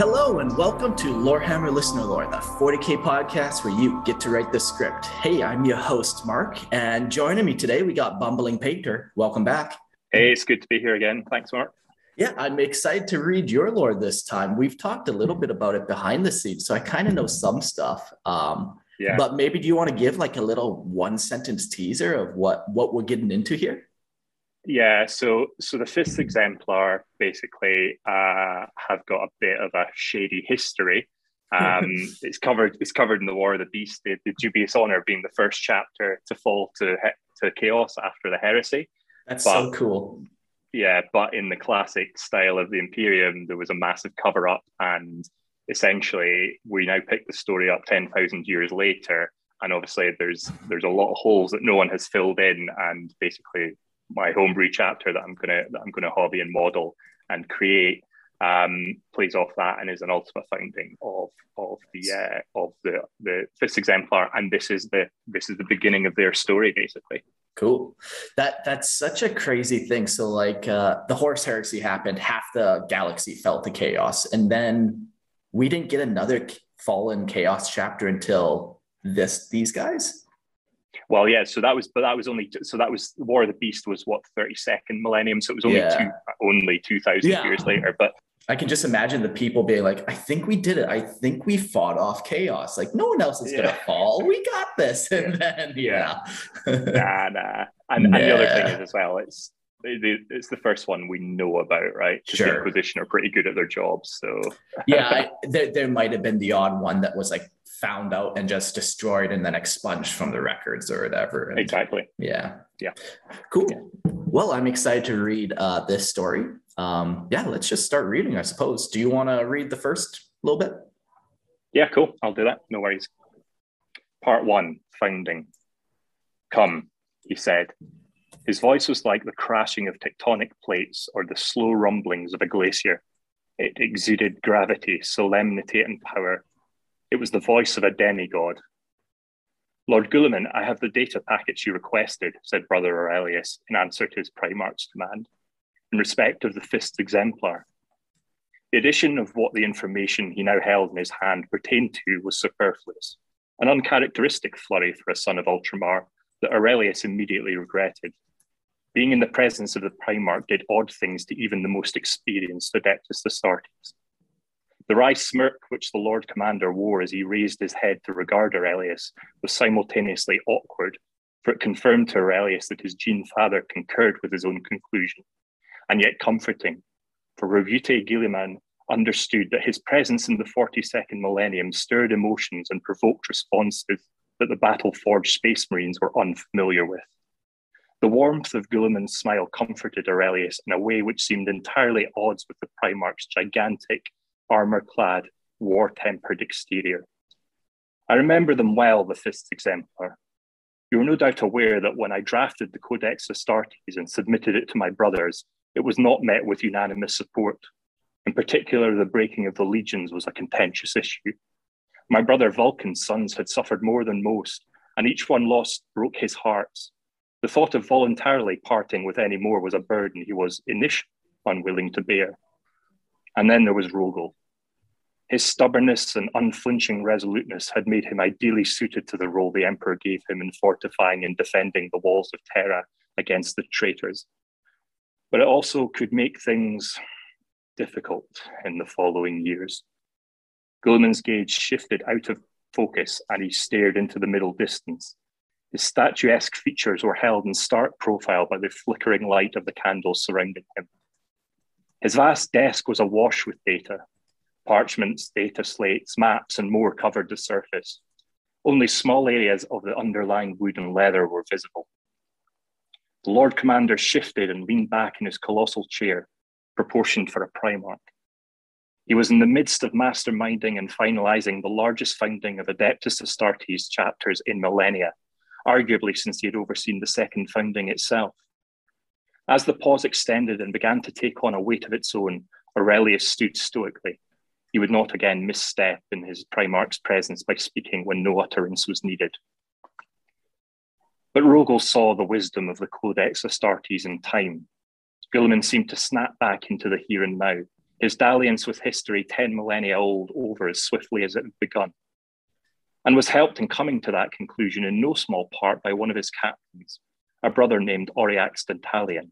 Hello and welcome to Lorehammer Listener Lore, the 40k podcast where you get to write the script. Hey, I'm your host, Mark, and joining me today we got Bumbling Painter. Welcome back. Hey, it's good to be here again. Thanks, Mark. Yeah, I'm excited to read your lore this time. We've talked a little bit about it behind the scenes, so I kind of know some stuff. Um, Yeah. But maybe do you want to give like a little one sentence teaser of what what we're getting into here? Yeah, so so the Fists Exemplar basically uh, have got a bit of a shady history. Um, it's covered it's covered in the War of the Beast, the, the dubious honor being the first chapter to fall to to chaos after the heresy. That's But- so cool. Yeah, but in the classic style of the Imperium, there was a massive cover up, and essentially we now pick the story up ten thousand years later, and obviously there's there's a lot of holes that no one has filled in, and basically my homebrew chapter that I'm gonna that I'm gonna hobby and model and create um, plays off that and is an ultimate finding of of the uh, of the the Fists Exemplar, and this is the this is the beginning of their story basically. Cool. That that's such a crazy thing. So like uh, the Horus heresy happened, half the galaxy fell to chaos, and then we didn't get another fallen chaos chapter until this these guys. Well, yeah. So that was, but that was only. So that was War of the Beast was what thirty second millennium. So it was only Yeah. two, only two thousand Yeah. years later. But I can just imagine the people being like, "I think we did it. I think we fought off chaos. Like no one else is gonna fall. We got this." And then yeah, nah, nah. And, and the other thing is as well, it's it's the first one we know about, right? 'Cause Sure. The Inquisition are pretty good at their jobs. So yeah. I, there there might have been the odd one that was like found out and just destroyed and then expunged from the records or whatever. And- exactly. Yeah. Yeah. Cool. Well, I'm excited to read uh, this story. Um, yeah, let's just start reading, I suppose. Do you want to read the first little bit? Yeah, cool. I'll do that. No worries. Part one Founding. Come, he said. His voice was like the crashing of tectonic plates or the slow rumblings of a glacier. It exuded gravity, solemnity, and power. It was the voice of a demigod. Lord Guilliman, I have the data packets you requested, said Brother Aurelius in answer to his Primarch's command, in respect of the Fists Exemplar. The addition of what the information he now held in his hand pertained to was superfluous, an uncharacteristic flurry for a son of Ultramar that Aurelius immediately regretted. Being in the presence of the Primarch did odd things to even the most experienced Adeptus Astartes. The wry smirk which the Lord Commander wore as he raised his head to regard Aurelius was simultaneously awkward, for it confirmed to Aurelius that his gene father concurred with his own conclusion, and yet comforting, for Roboute Guilliman understood that his presence in the 42nd millennium stirred emotions and provoked responses that the battle forged space marines were unfamiliar with. The warmth of Guilliman's smile comforted Aurelius in a way which seemed entirely at odds with the Primarch's gigantic, armor clad, war tempered exterior. I remember them well, the Fists Exemplar. You are no doubt aware that when I drafted the Codex Astartes and submitted it to my brothers, it was not met with unanimous support. In particular, the breaking of the legions was a contentious issue. My brother Vulcan's sons had suffered more than most, and each one lost broke his heart. The thought of voluntarily parting with any more was a burden he was initially unwilling to bear. And then there was Rogal. His stubbornness and unflinching resoluteness had made him ideally suited to the role the Emperor gave him in fortifying and defending the walls of Terra against the traitors. But it also could make things difficult in the following years. Guilliman's gaze shifted out of focus and he stared into the middle distance. His statuesque features were held in stark profile by the flickering light of the candles surrounding him. His vast desk was awash with data. Parchments, data slates, maps, and more covered the surface. Only small areas of the underlying wood and leather were visible. The Lord Commander shifted and leaned back in his colossal chair, proportioned for a Primarch. He was in the midst of masterminding and finalizing the largest founding of Adeptus Astartes chapters in millennia, arguably since he had overseen the second founding itself. As the pause extended and began to take on a weight of its own, Aurelius stood stoically. He would not again misstep in his Primarch's presence by speaking when no utterance was needed. But Rogal saw the wisdom of the Codex Astartes in time. Guilliman seemed to snap back into the here and now, his dalliance with history 10 millennia old over as swiftly as it had begun, and was helped in coming to that conclusion in no small part by one of his captains, a brother named Auriax Dantalion.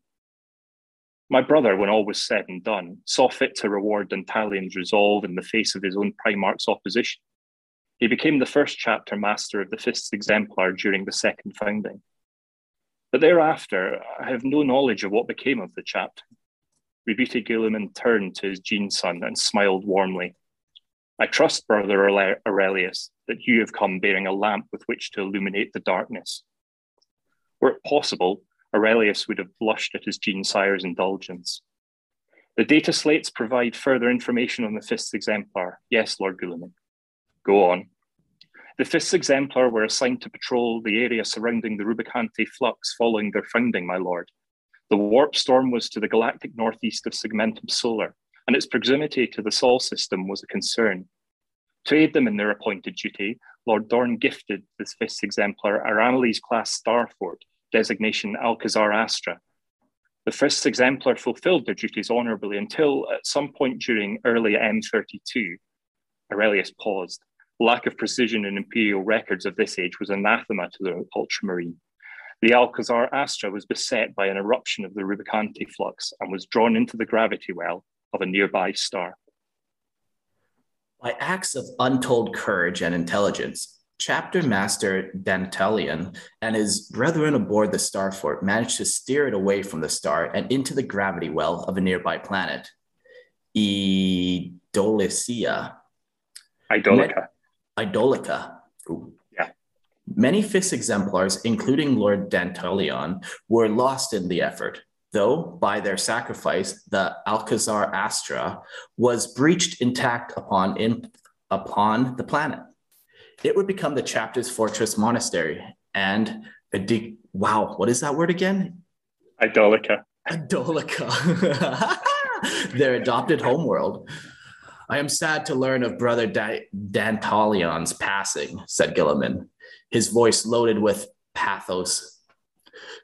My brother, when all was said and done, saw fit to reward Dantalion's resolve in the face of his own Primarch's opposition. He became the first chapter master of the Fists Exemplar during the second founding. But thereafter, I have no knowledge of what became of the chapter. Roboute Guilliman turned to his gene son and smiled warmly. I trust, Brother Aurelius, that you have come bearing a lamp with which to illuminate the darkness. Were it possible, Aurelius would have blushed at his gene sire's indulgence. The data slates provide further information on the Fists Exemplar. Yes, Lord Guilliman. Go on. The Fists Exemplar were assigned to patrol the area surrounding the Rubicante flux following their founding, my lord. The warp storm was to the galactic northeast of Segmentum Solar, and its proximity to the Sol system was a concern. To aid them in their appointed duty, Lord Dorn gifted this Fists Exemplar a Ramillies class Starfort, designation Alcazar Astra. The Fists Exemplar fulfilled their duties honorably until, at some point during early M32, Aurelius paused. Lack of precision in imperial records of this age was anathema to the ultramarine. The Alcazar Astra was beset by an eruption of the Rubicante flux and was drawn into the gravity well of a nearby star. By acts of untold courage and intelligence, Chapter Master Dantalion and his brethren aboard the Starfort managed to steer it away from the star and into the gravity well of a nearby planet, Idolicia. Idolica. Idolica. Ooh. Yeah. Many Fists Exemplars, including Lord Dantalion, were lost in the effort, though by their sacrifice, the Alcazar Astra was breached intact upon, in, upon the planet. It would become the chapter's fortress monastery and a de- wow, what is that word again? Idolica. Idolica. Their adopted homeworld. I am sad to learn of Brother da- Dantalion's passing, said Guilliman, his voice loaded with pathos.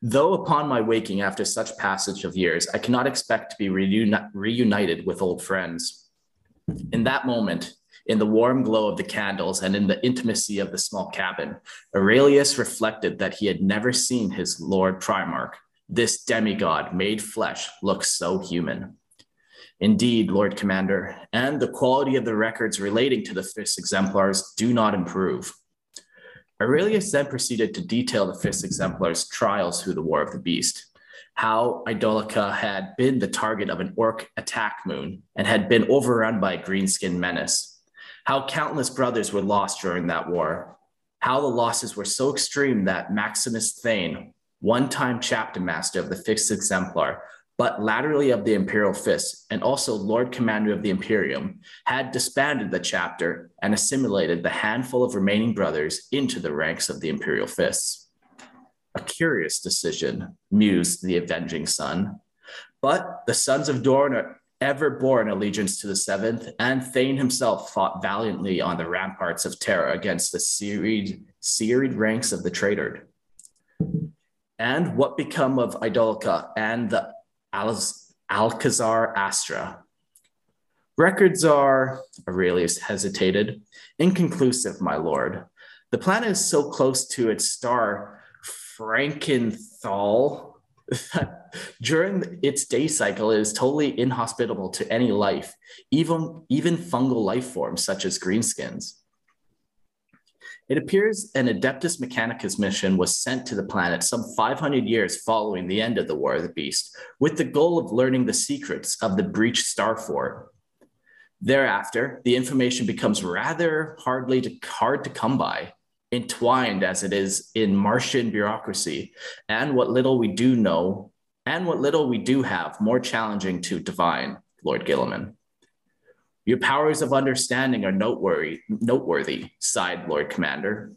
Though upon my waking after such passage of years, I cannot expect to be reuni- reunited with old friends. In that moment, in the warm glow of the candles and in the intimacy of the small cabin, Aurelius reflected that he had never seen his Lord Primarch. This demigod made flesh look so human. Indeed, Lord Commander, and the quality of the records relating to the Fists Exemplars do not improve. Aurelius then proceeded to detail the Fists Exemplar's trials through the War of the Beast, how Idolica had been the target of an orc attack moon and had been overrun by a greenskin menace, how countless brothers were lost during that war, how the losses were so extreme that Maximus Thane, one time chapter master of the Fists Exemplar, but laterally of the Imperial Fist, and also Lord Commander of the Imperium, had disbanded the chapter and assimilated the handful of remaining brothers into the ranks of the Imperial Fists. A curious decision, mused the avenging son. But the sons of Dorn are ever bore an allegiance to the seventh, and Thane himself fought valiantly on the ramparts of Terra against the serried, serried ranks of the traitor. And what become of Idolica and the Alcazar Astra? Records are, Aurelius hesitated, inconclusive, my lord. The planet is so close to its star, Frankenthal, during its day cycle it is totally inhospitable to any life, even, even fungal life forms such as greenskins. It appears an Adeptus Mechanicus mission was sent to the planet some 500 years following the end of the War of the Beast, with the goal of learning the secrets of the breached star fort. Thereafter, the information becomes rather hardly to, hard to come by, entwined as it is in Martian bureaucracy, and what little we do know, and what little we do have, more challenging to divine, Lord Guilliman. Your powers of understanding are noteworthy, noteworthy, sighed Lord Commander.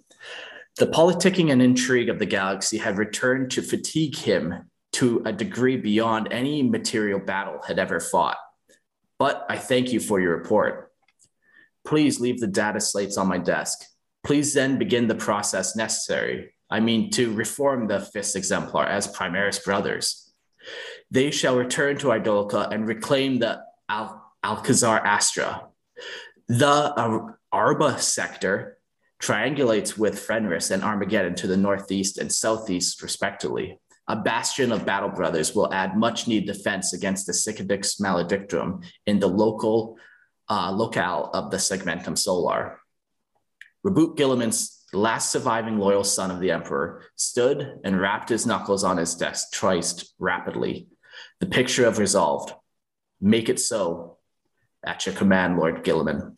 The politicking and intrigue of the galaxy had returned to fatigue him to a degree beyond any material battle had ever fought. But I thank you for your report. Please leave the data slates on my desk. Please then begin the process necessary. I mean, to reform the Fists Exemplar as Primaris brothers. They shall return to Idolica and reclaim the Al- Alcazar Astra. The Arba sector triangulates with Fenris and Armageddon to the northeast and southeast, respectively. A bastion of battle brothers will add much needed defense against the Cicatrix maledictum in the local uh, locale of the Segmentum Solar. Roboute Guilliman's last surviving loyal son of the Emperor stood and rapped his knuckles on his desk twice rapidly. The picture of resolved. Make it so, at your command, Lord Guilliman.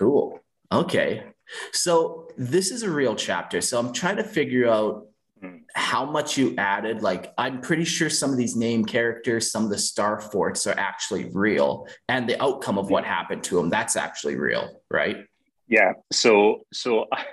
Cool. Okay. So this is a real chapter. So I'm trying to figure out hmm. how much you added. Like, I'm pretty sure some of these name characters, some of the star forts are actually real, and the outcome of what happened to them, that's actually real, right? Yeah. So, so I,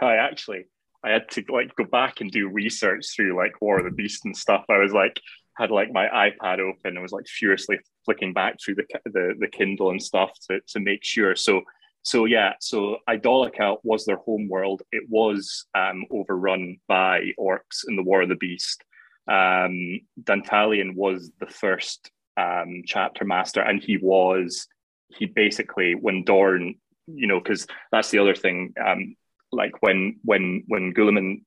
I actually I had to like go back and do research through like War of the Beast and stuff. I was like had like my iPad open and was like furiously flicking back through the the, the Kindle and stuff to to make sure. So so yeah, so Idolica was their home world. It was um, overrun by orcs in the War of the Beast. Um, Dantalion was the first um, chapter master, and he was he basically when Dorn, you know, because that's the other thing. Um, like when when when Guilliman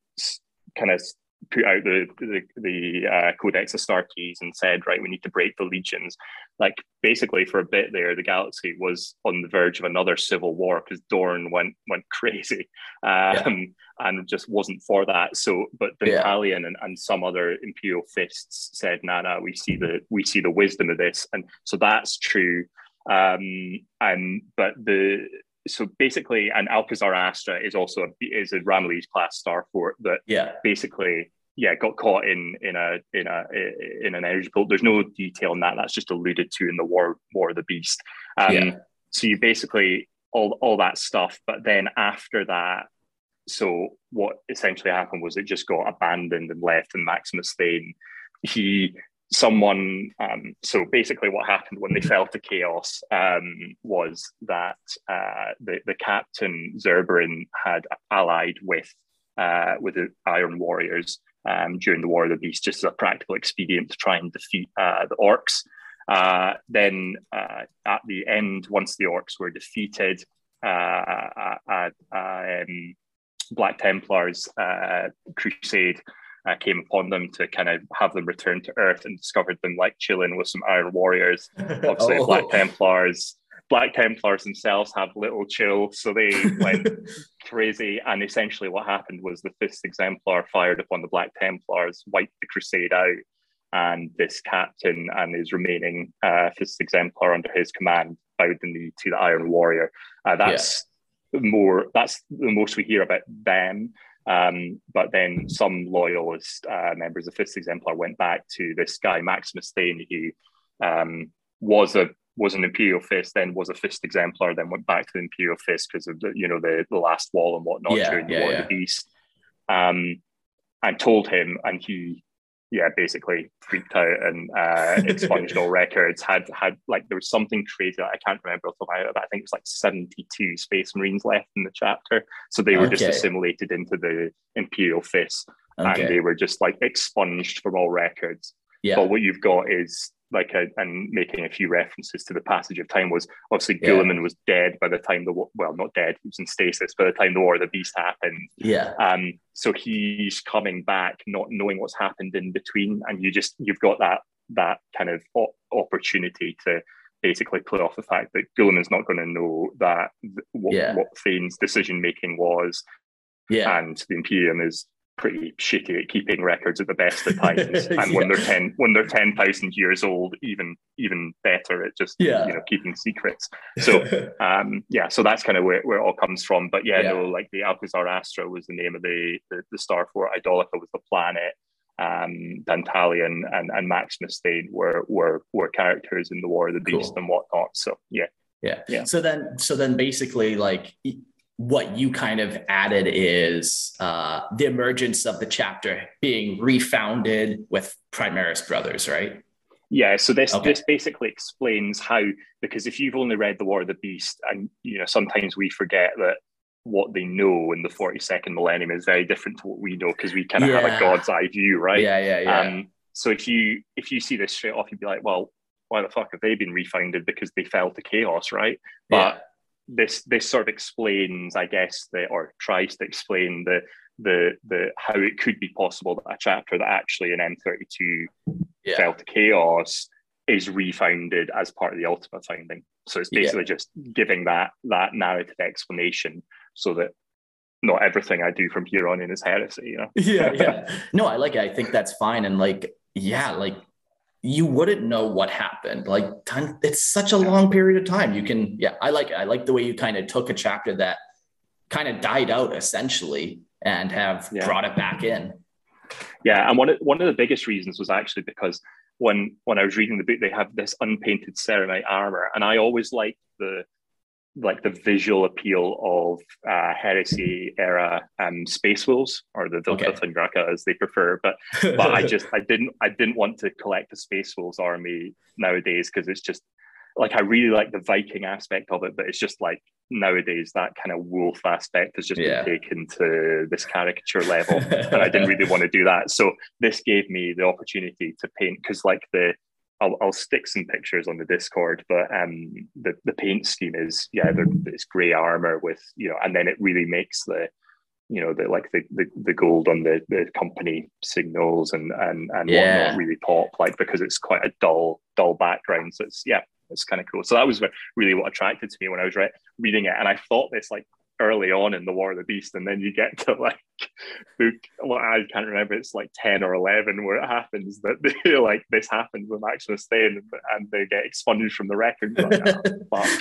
kind of put out the the, the uh, Codex Astartes and said, right, we need to break the legions. Like basically, for a bit there, the galaxy was on the verge of another civil war because Dorn went went crazy, um, yeah. and just wasn't for that. So, but the yeah. Italian and, and some other imperial fists said, "Nah, nah, we see the we see the wisdom of this," and so that's true. Um, and but the so basically, an Alcazar Astra is also a, is a Ramillies class star fort that yeah basically yeah got caught in in a in a in an energy pool. There's no detail on that. That's just alluded to in the War War of the Beast. Um, yeah. So you basically all all that stuff, but then after that, so what essentially happened was it just got abandoned and left, and Maximus Thane, he someone um, so basically what happened when they fell to chaos um, was that uh, the, the captain Zerberyn had allied with uh, with the Iron Warriors um, during the War of the Beast just as a practical expedient to try and defeat uh, the orcs. Uh, then uh, at the end, once the orcs were defeated, uh, um, Black Templars crusade uh, came upon them to kind of have them return to Earth and discovered them like chilling with some Iron Warriors. Obviously, oh. Black Templars. Black Templars themselves have little chill, so they went crazy. And essentially, what happened was the Fists Exemplar fired upon the Black Templars, wiped the Crusade out, and this captain and his remaining uh, Fists Exemplar under his command bowed the knee to the Iron Warrior. Uh, that's yeah. more. That's the most we hear about them. Um, but then some loyalist uh, members of Fists Exemplar went back to this guy Maximus Thane, who um, was a was an Imperial Fist, then was a Fist Exemplar, then went back to the Imperial Fist because of the you know the the last wall and whatnot yeah, during the yeah, War yeah. of the Beast. Um, and told him, and he yeah, basically freaked out and uh, expunged all records. Had had like there was something crazy. I can't remember off the top of my head, but I think it was like seventy two Space Marines left in the chapter. So they were okay. just assimilated into the Imperial Fist, okay. and they were just like expunged from all records. Yeah. But what you've got is like a, and making a few references to the passage of time was obviously yeah. Guilliman was dead by the time the well not dead he was in stasis by the time the war of the beast happened yeah um so he's coming back not knowing what's happened in between and you just you've got that that kind of opportunity to basically play off the fact that Guilliman's not going to know that what, yeah. what Thane's decision making was yeah. and the Imperium is pretty shitty at keeping records at the best of times. And yeah. when they're ten when they're ten thousand years old, even even better at just yeah. you know keeping secrets. So um, yeah, so that's kind of where, where it all comes from. But yeah, yeah. no, like the Alcazar Astra was the name of the the, the star for Idolica was the planet. Um, Dantalion and, and Maximus Thane were were were characters in the War of the Beast cool. and whatnot. So yeah. Yeah. Yeah. So then so then basically like what you kind of added is uh, the emergence of the chapter being refounded with Primaris Brothers, right? Yeah, so this okay. this basically explains how because if you've only read the War of the Beast, and you know sometimes we forget that what they know in the 42nd millennium is very different to what we know because we kind of yeah. have a god's eye view, right? Yeah, yeah, yeah. Um, so if you if you see this straight off, you'd be like, well, why the fuck have they been refounded? Because they fell to chaos, right? But yeah this this sort of explains, I guess, the, or tries to explain the the the how it could be possible that a chapter that actually in M32 yeah. fell to chaos is refounded as part of the ultimate founding. So it's basically yeah. just giving that that narrative explanation so that not everything I do from here on in is heresy, you know? yeah, yeah. No, I like it. I think that's fine. And like, yeah, like you wouldn't know what happened. Like it's such a long period of time. You can, yeah, I like it. I like the way you kind of took a chapter that kind of died out essentially and have yeah. brought it back in. Yeah, and one of, one of the biggest reasons was actually because when when I was reading the book, they have this unpainted ceramite armor, and I always liked the like the visual appeal of uh, heresy era um, space wolves or the Viltruthungracha okay. as they prefer. But but I just I didn't I didn't want to collect the space wolves army nowadays because it's just like I really like the Viking aspect of it, but it's just like nowadays that kind of wolf aspect has just yeah. been taken to this caricature level, and I didn't really want to do that. So this gave me the opportunity to paint because like the I'll, I'll stick some pictures on the Discord, but um, the the paint scheme is yeah, it's grey armor with you know, and then it really makes the you know the like the the, the gold on the the company signals and and and yeah. whatnot really pop like because it's quite a dull dull background. So it's yeah, it's kind of cool. So that was really what attracted to me when I was re- reading it, and I thought this like early on in the War of the Beast, and then you get to like book. Well, I can't remember. It's like ten or eleven where it happens that they, like this happens with Maximus Thane, and they get expunged from the record. Like, oh,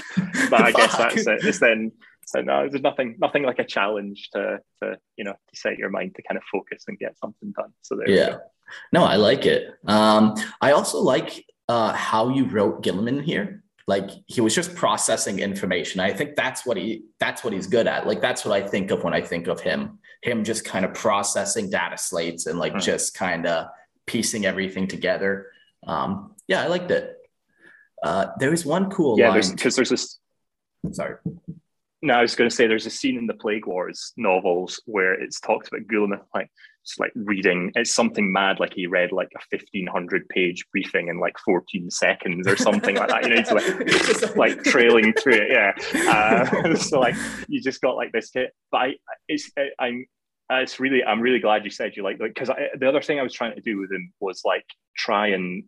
but I guess that's it. It's then so no, there's nothing nothing like a challenge to to you know to set your mind to kind of focus and get something done. So there yeah. No, I like it. Um, I also like uh, how you wrote Guilliman here like he was just processing information. I think that's what he that's what he's good at. Like that's what i think of when i think of him him just kind of processing data slates and like mm-hmm. just kind of piecing everything together. Um yeah i liked it. Uh there was one cool yeah because there's, there's this sorry. No, I was going to say there's a scene in the Plague Wars novels where it's talked about Guilliman like like reading it's something mad like he read like a 1500 page briefing in like 14 seconds or something like that you know it's like, like trailing through it yeah uh, so like you just got like this kit but I it's I'm it's really I'm really glad you said you like because the other thing I was trying to do with him was like try and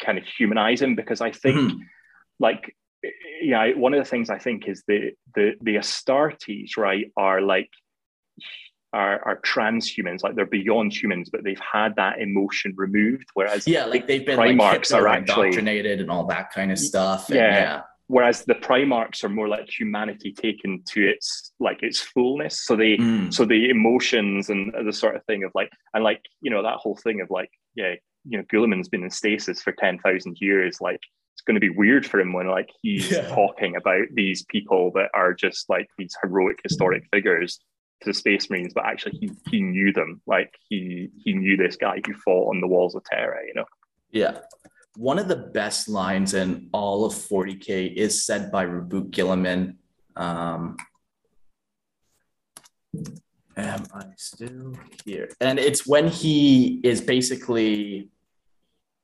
kind of humanize him because I think mm-hmm. like yeah, one of the things I think is the the the Astartes, right, are like are are transhumans, like they're beyond humans, but they've had that emotion removed. Whereas yeah, like they've been Primarchs like are actually indoctrinated and all that kind of stuff. Yeah. And, yeah. Whereas the Primarchs are more like humanity taken to its like its fullness. So they mm. so the emotions and the sort of thing of like and like you know that whole thing of like yeah you know Guilliman's been in stasis for ten thousand years like it's going to be weird for him when like he's yeah. talking about these people that are just like these heroic historic figures to the space marines but actually he, he knew them like he he knew this guy who fought on the walls of terra you know yeah one of the best lines in all of 40k is said by Roboute Guilliman um am i still here and it's when he is basically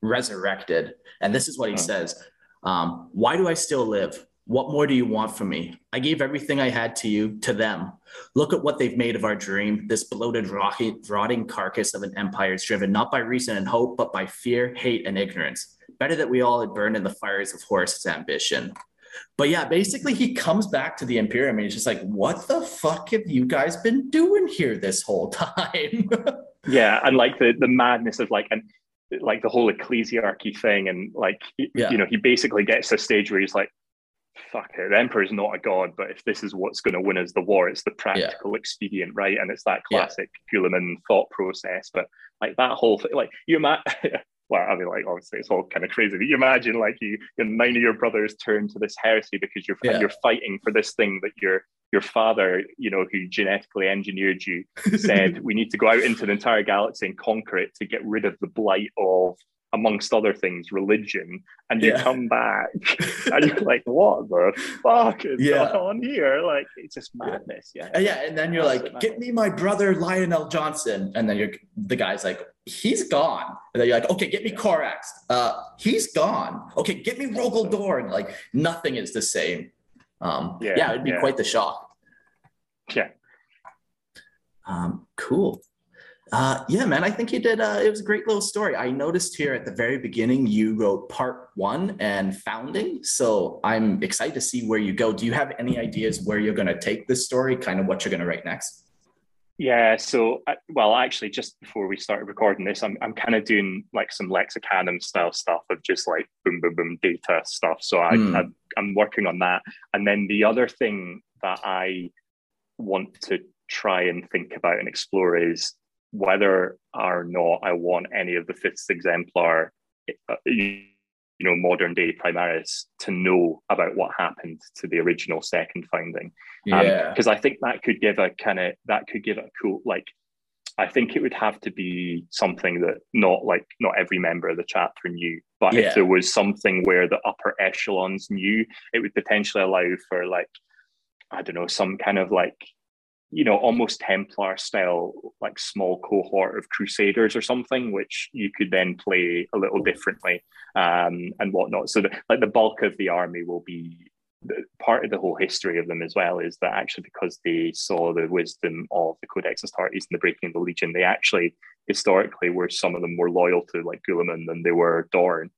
resurrected. And this is what he says um, Why do I still live? What more do you want from me? I gave everything I had to you, to them. Look at what they've made of our dream. This bloated, rotting, rotting carcass of an empire is driven not by reason and hope, but by fear, hate, and ignorance. Better that we all had burned in the fires of Horus's ambition. But yeah, basically, he comes back to the Imperium and he's just like, What the fuck have you guys been doing here this whole time? yeah. And like the, the madness of like, and like the whole ecclesiarchy thing and like yeah. you know he basically gets to a stage where he's like fuck it the emperor is not a god but if this is what's going to win us the war it's the practical yeah. expedient right and it's that classic yeah. Guilliman thought process but like that whole thing like you imagine well, I mean, like obviously it's all kind of crazy. But you imagine like you, nine of your brothers turn to this heresy because you're yeah. you're fighting for this thing that your your father, you know, who genetically engineered you, said we need to go out into the entire galaxy and conquer it to get rid of the blight of amongst other things, religion, and you yeah. come back and you're like, what the fuck is yeah. going on here? Like, it's just madness. Yeah. Yeah. yeah. And then you're like, get me my brother Lion El'Jonson. And then you're the guy's like, he's gone. And then you're like, okay, get me Corax. Uh, he's gone. Okay, get me Rogal Dorn. Like, nothing is the same. Um, yeah, yeah, it'd be quite the shock. Yeah. Um, cool. Uh, yeah, man, I think you did. Uh, it was a great little story. I noticed here at the very beginning you wrote part one and founding. So I'm excited to see where you go. Do you have any ideas where you're going to take this story, kind of what you're going to write next? Yeah, so uh, well, actually, just before we started recording this, I'm I'm kind of doing like some Lexicanum style stuff of just like boom, boom, boom data stuff. So I, mm. I I'm working on that, and then the other thing that I want to try and think about and explore is whether or not I want any of the Fists Exemplar, uh, you know, modern day Primaris to know about what happened to the original second founding. Um, yeah. Because um, I think that could give a kind of, that could give a cool, like, I think it would have to be something that not like, not every member of the chapter knew. But yeah. if there was something where the upper echelons knew, it would potentially allow for like, I don't know, some kind of like you know, almost Templar style, like small cohort of Crusaders or something, which you could then play a little differently um, and whatnot. So, the, like the bulk of the army will be part of the whole history of them as well is that actually because they saw the wisdom of the Codex Astartes and the breaking of the Legion, they actually historically were some of them more loyal to like Guilliman than they were Dorn.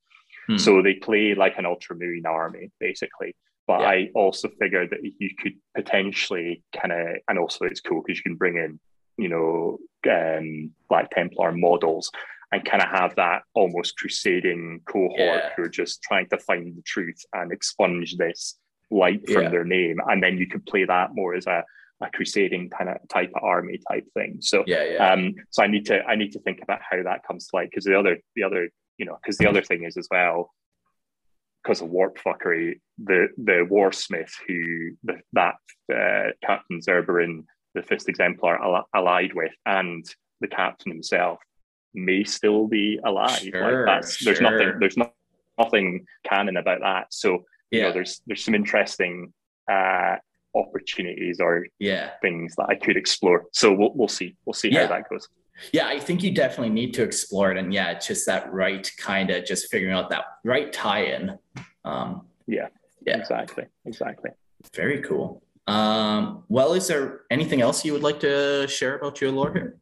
Hmm. So they play like an ultramarine army basically. But yeah. I also figured that you could potentially kind of, and also it's cool because you can bring in, you know, um, Black Templar models and kind of have that almost crusading cohort yeah. who are just trying to find the truth and expunge this light from yeah. their name. And then you could play that more as a, a crusading kind of type of army type thing. So yeah, yeah. um so I need to I need to think about how that comes to light because the other the other you know because the other thing is as well because of warp fuckery, the the warsmith who the, that uh, Captain Zerberyn, the Fists Exemplar, al- allied with, and the captain himself may still be alive. Sure, like that's there's sure. nothing there's not, nothing canon about that. So you know, there's there's some interesting uh, opportunities or Yeah. things that I could explore. So we'll we'll see we'll see Yeah. how that goes. Yeah, I think you definitely need to explore it. And yeah, it's just that right kind of just figuring out that right tie-in. Um, Yeah, Yeah. exactly, exactly. very cool. Um, well, is there anything else you would like to share about your lore here?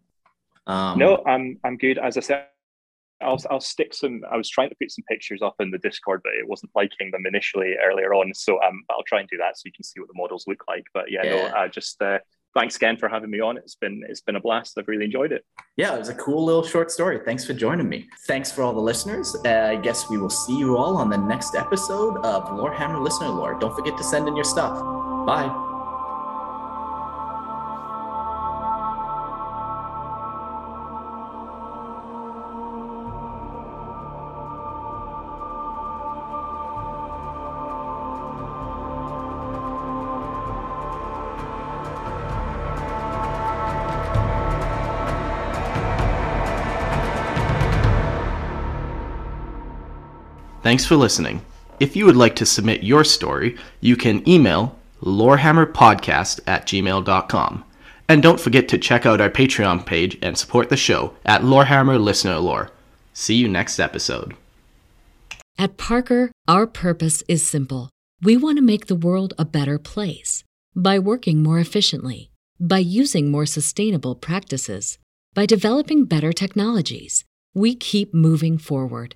Um, No, I'm I'm good. As I said, I'll I'll stick some. I was trying to put some pictures up in the Discord, but it wasn't liking them initially earlier on. So um, I'll try and do that so you can see what the models look like. But yeah, no, Yeah. uh, just uh, thanks again for having me on. It's been it's been a blast. I've really enjoyed it. Yeah, it was a cool little short story. Thanks for joining me. Thanks for all the listeners. Uh, I guess we will see you all on the next episode of Lorehammer Listener Lore. Don't forget to send in your stuff. Bye. Thanks for listening. If you would like to submit your story, you can email lorehammerpodcast at gmail.com. And don't forget to check out our Patreon page and support the show at Lorehammer Listener Lore. See you next episode. At Parker, our purpose is simple. We want to make the world a better place by working more efficiently, by using more sustainable practices, by developing better technologies. We keep moving forward.